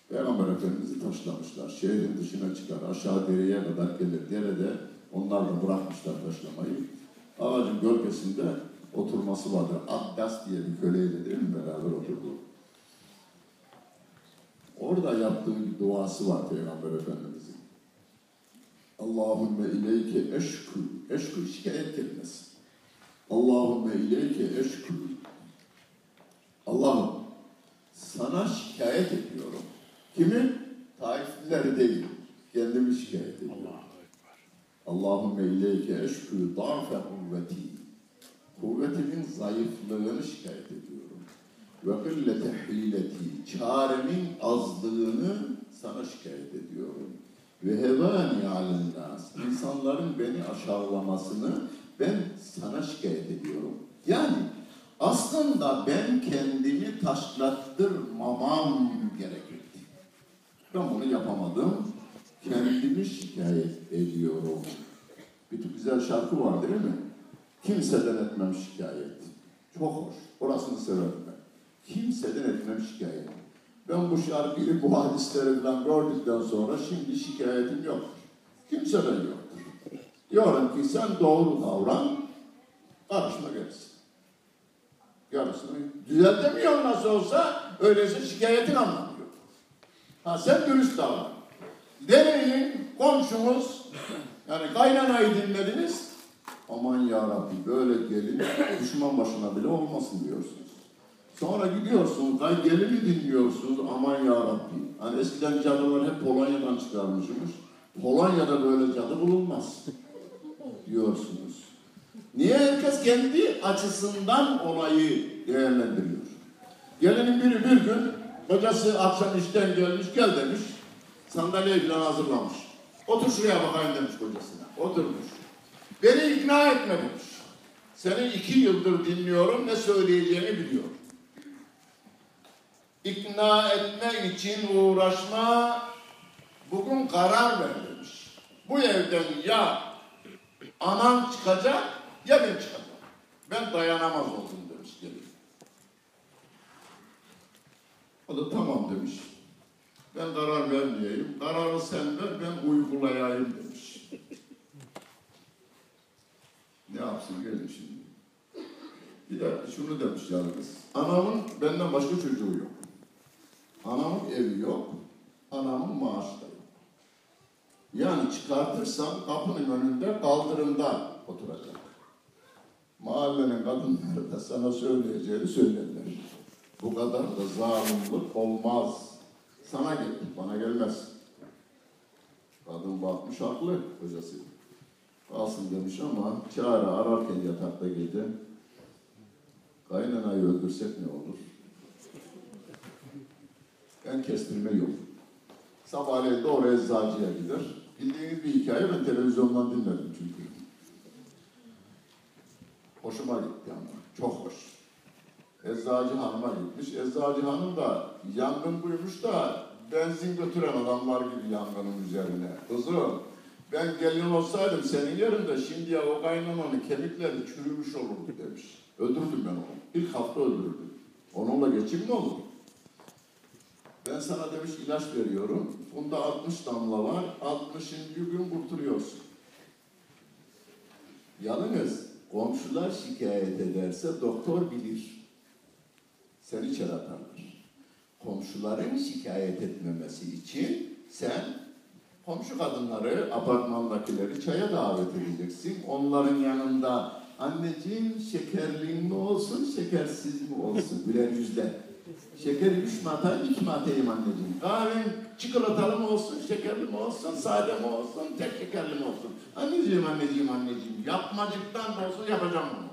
Peygamber Efendimiz'i taşlamışlar. Şehrin dışına çıkar. Aşağı dereye kadar gelir. Derede onlar da bırakmışlar taşlamayı. Ağacın gölgesinde oturması vardır. Addas diye bir köleyle değil mi beraber oturdu. Orada yaptığı bir duası var Peygamber Efendimiz'in. Allahümme ileyke eşkü. Eşkü şikayet kelimesi. Allahümme ileyke eşkü. Allah'ım sana şikayet ediyorum. Kimi? Taiflileri değil. Kendimi şikayet ediyorum. Allahu Ekber. Allahümme ileyke eşkü da'fe kuvveti. Kuvvetimin zayıflığını şikayet ediyorum. Ve gillete hileti. Çaremin azlığını sana şikayet ediyorum. Ve hevani alen nas. İnsanların beni aşağılamasını ben sana şikayet ediyorum. Yani aslında ben kendimi taşlattırmamam gerekirdi. Ben bunu yapamadım. Kendimi şikayet ediyorum. Bir güzel şarkı var değil mi? Kimseden etmem şikayet. Çok hoş. Orasını severim. Kimseden etmem şikayet. Ben bu şarkıyı, bu hadisleri falan gördükten sonra şimdi şikayetim yoktur. Kimseden yoktur. Diyorum ki sen doğru davran, karışma gelsin. Yarısını düzeltemiyor nasıl olsa öyleyse şikayetin anlamıyor. Ha sen dürüst davran. Deneyin komşumuz yani kaynanayı dinlediniz. Aman ya Rabbi böyle gelin düşman başına bile olmasın diyorsunuz. Sonra gidiyorsunuz, kay gelini dinliyorsunuz. Aman ya Rabbi. Hani eskiden cadılar hep Polonya'dan çıkarmışmış. Polonya'da böyle cadı bulunmaz diyorsunuz. Niye herkes kendi açısından olayı değerlendiriyor? Gelinin biri bir gün kocası akşam işten gelmiş gel demiş. Sandalyeyi falan hazırlamış. Otur şuraya bakayım demiş kocasına. Oturmuş. Beni ikna etme demiş. Seni iki yıldır dinliyorum ne söyleyeceğini biliyorum. İkna etme için uğraşma bugün karar ver demiş. Bu evden ya anan çıkacak ya ben çıkacağım. Ben dayanamaz oldum demiş gelin. O da tamam demiş. Ben karar vermeyeyim. Kararı sen ver ben uygulayayım demiş. ne yapsın gelin şimdi. Bir de şunu demiş yalnız. Anamın benden başka çocuğu yok. Anamın evi yok. Anamın maaşı yok. Yani çıkartırsam kapının önünde kaldırımda oturacak. Mahallenin kadınları da sana söyleyeceğini söylerler. Bu kadar da zalimlik olmaz. Sana gelir, bana gelmez. Kadın bakmış haklı kocası. Kalsın demiş ama çare ararken yatakta gece kaynanayı öldürsek ne olur? Ben kestirme yok. Sabahleyin doğru eczacıya gider. Bildiğiniz bir hikaye ben televizyondan dinledim çünkü. Hoşuma gitti ama. Çok hoş. Eczacı hanıma gitmiş. Eczacı hanım da yangın duymuş da benzin götüren adamlar gibi yangının üzerine. Kızım ben gelin olsaydım senin yerinde şimdiye o kaynananın kemikleri çürümüş olurdu demiş. Öldürdüm ben onu. İlk hafta öldürdüm. Onunla geçim ne olur? Ben sana demiş ilaç veriyorum. Bunda 60 damla var. 60. gün kurtuluyorsun. Yalnız komşular şikayet ederse doktor bilir. Seni içeri atarlar. Komşuların şikayet etmemesi için sen komşu kadınları, apartmandakileri çaya davet edeceksin. Onların yanında anneciğim şekerli mi olsun, şekersiz mi olsun? Güler yüzle. Şekeri üç mi atayım, iki mi atayım anneciğim? Kahven çikolatalı mı olsun, şekerli mi olsun, sade mi olsun, tek şekerli mi olsun? Anneciğim, anneciğim, anneciğim, yapmacıktan da olsa yapacağım bunu.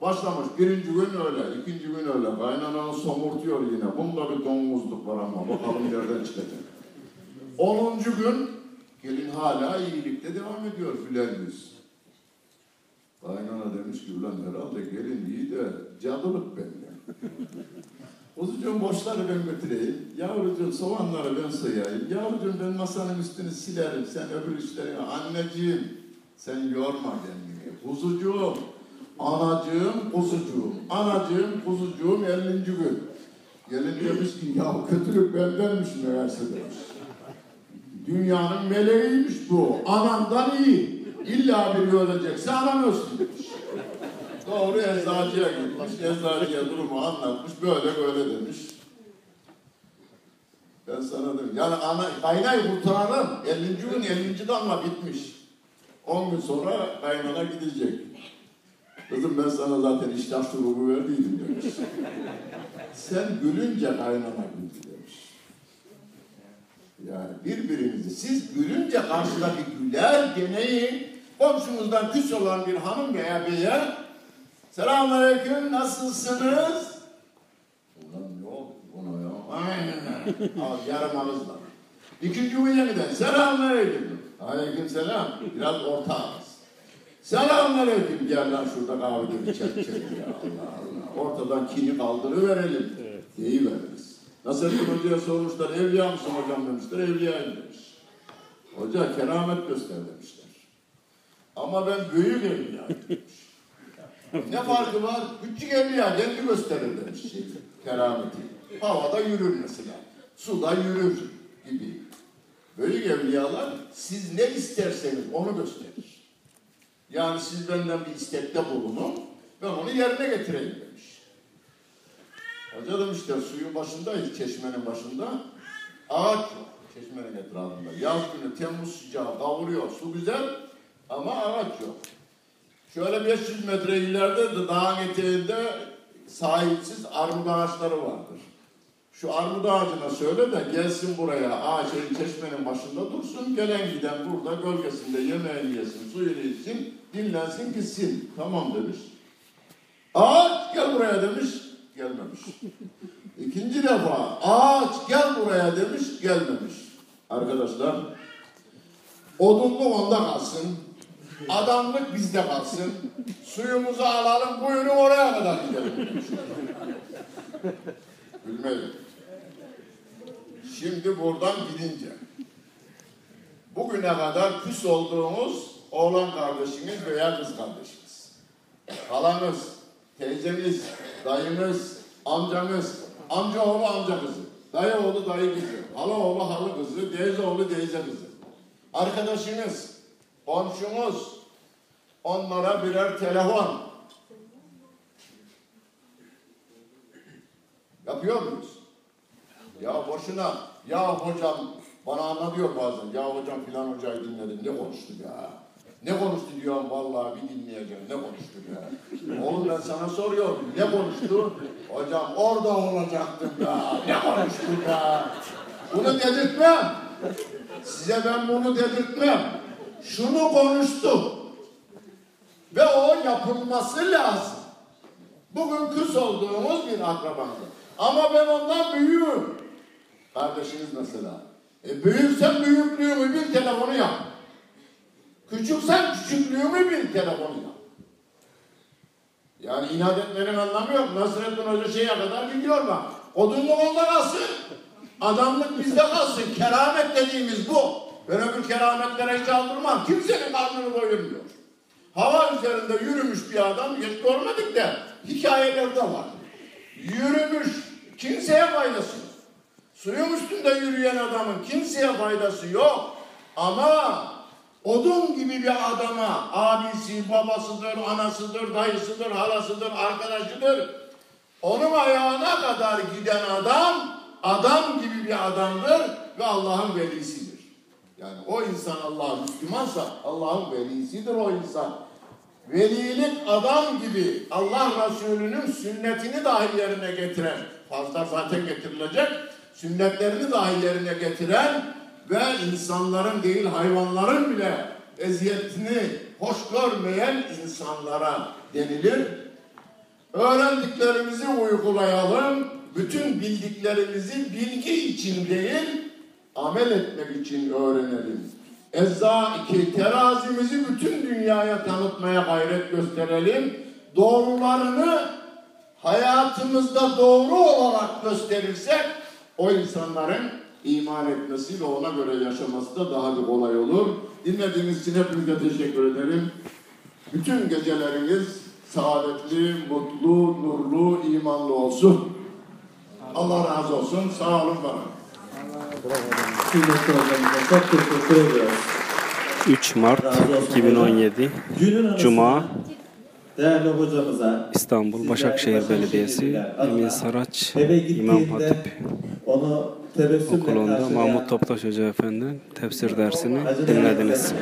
Başlamış. Birinci gün öyle, ikinci gün öyle. Kaynananı somurtuyor yine. Bunda bir domuzluk var ama bakalım nereden çıkacak. Onuncu gün gelin hala iyilikte devam ediyor güler yüz. Kaynana demiş ki ulan herhalde gelin iyi de cadılık bende. Kuzucuğum boşları ben götüreyim. Yavrucuğum soğanları ben soyayım. Yavrucuğum ben masanın üstünü silerim. Sen öbür işleri... Anneciğim sen yorma kendini. Kuzucuğum, anacığım, kuzucuğum. Anacığım, kuzucuğum 50. gün. Gelin demiş ki ya kötülük bendenmiş meğerse demiş. Dünyanın meleğiymiş bu. Anamdan iyi. İlla biri ölecekse anam ölsün. Doğru eczacıya gitmiş. Eczacıya durumu anlatmış. Böyle böyle demiş. Ben sana dedim. Yani ana, kaynayı kurtaralım. 50. gün 50. damla bitmiş. 10 gün sonra kaynana gidecek. Kızım ben sana zaten iştah şurubu verdiydim demiş. Sen gülünce kaynana güldü demiş. Yani birbirinizi siz gülünce karşıdaki güler deneyin. Komşunuzdan küs olan bir hanım veya beye Selamünaleyküm nasılsınız? Ulan oldu buna ya? Aynen. Al yarım ağızla. İkinci yeniden selamünaleyküm. Aleyküm selam. Biraz orta ağız. Selamünaleyküm. Gel lan şurada kahve içelim içelim ya Allah Allah. Ortadan kini kaldırıverelim. Evet. Deyiveririz. Nasrettin Hoca'ya sormuşlar, evliya mısın hocam demişler, evliyayım demiş. Hoca keramet göster demişler. Ama ben büyük evliyayım demiş. Ne farkı var? Küçük evliya kendi gösterir demiş şey, kerameti. Havada yürür mesela. Suda yürür gibi. Büyük evliyalar siz ne isterseniz onu gösterir. Yani siz benden bir istekte bulunun, ben onu yerine getireyim demiş. Hoca demişler suyun başındayız, çeşmenin başında. Ağaç yok çeşmenin etrafında. Yaz günü Temmuz sıcağı kavuruyor, su güzel ama ağaç yok. Şöyle 500 metre ileride de dağın eteğinde sahipsiz armut ağaçları vardır. Şu armut ağacına söyle de gelsin buraya ağaçın çeşmenin başında dursun. Gelen giden burada gölgesinde yemeğini yesin, suyunu içsin, dinlensin gitsin. Tamam demiş. Ağaç gel buraya demiş. Gelmemiş. İkinci defa ağaç gel buraya demiş. Gelmemiş. Arkadaşlar odunluk onda kalsın. Adamlık bizde kalsın. Suyumuzu alalım buyurun oraya kadar gidelim. Gülmeyin. Şimdi buradan gidince bugüne kadar küs olduğumuz oğlan kardeşiniz veya kız kardeşiniz. Halanız, teyzeniz, dayınız, amcanız, amca oğlu amca kızı, dayı oğlu dayı kızı, hala oğlu halı kızı, teyze oğlu teyze kızı. Arkadaşınız, komşunuz, onlara birer telefon. Yapıyor muyuz? Ya boşuna, ya hocam bana anlatıyor bazen. Ya hocam filan hocayı dinledim. Ne konuştu ya? Ne konuştu diyorum vallahi bir dinleyeceğim. Ne konuştu ya? Oğlum ben sana soruyorum. Ne konuştu? Hocam orada olacaktım ya. Ne konuştu ya? Bunu dedirtmem. Size ben bunu dedirtmem. Şunu konuştu. Ve o yapılması lazım. Bugün küs olduğumuz bir akrabandır. Ama ben ondan büyüğüm. Kardeşiniz mesela. E büyüksen büyüklüğümü bil telefonu yap. Küçüksen küçüklüğümü bil telefonu yap. Yani inat etmenin anlamı yok. Nasrettin Hoca şeye kadar gidiyor bak. Odunluk onda kalsın. Adamlık bizde kalsın. Keramet dediğimiz bu. Ben öbür kerametlere hiç aldırmam. Kimsenin karnını doyurmuyor. Hava üzerinde yürümüş bir adam hiç görmedik de hikayelerde var. Yürümüş. Kimseye faydası yok. Suyun üstünde yürüyen adamın kimseye faydası yok. Ama odun gibi bir adama abisi, babasıdır, anasıdır, dayısıdır, halasıdır, arkadaşıdır. Onun ayağına kadar giden adam adam gibi bir adamdır ve Allah'ın velisidir. Yani o insan Allah Müslümansa Allah'ın velisidir o insan. Velilik adam gibi Allah Resulü'nün sünnetini dahi yerine getiren, fazla zaten getirilecek, sünnetlerini dahi yerine getiren ve insanların değil hayvanların bile eziyetini hoş görmeyen insanlara denilir. Öğrendiklerimizi uygulayalım. Bütün bildiklerimizi bilgi için değil, amel etmek için öğrenelim. Ezza iki terazimizi bütün dünyaya tanıtmaya gayret gösterelim. Doğrularını hayatımızda doğru olarak gösterirsek o insanların iman etmesi ve ona göre yaşaması da daha bir kolay olur. Dinlediğiniz için hepinize teşekkür ederim. Bütün geceleriniz saadetli, mutlu, nurlu, imanlı olsun. Allah razı olsun. Sağ olun bana. Kıymetli hocamıza çok teşekkür ediyoruz. 3 Mart Razı olsun 2017 Günün anısına Cuma değerli hocamıza İstanbul Başakşehir Belediyesi Emin Saraç İmam Hatip onu Okulu'nda Mahmut Toptaş Hoca Efendi'nin tefsir dersini dinlediniz.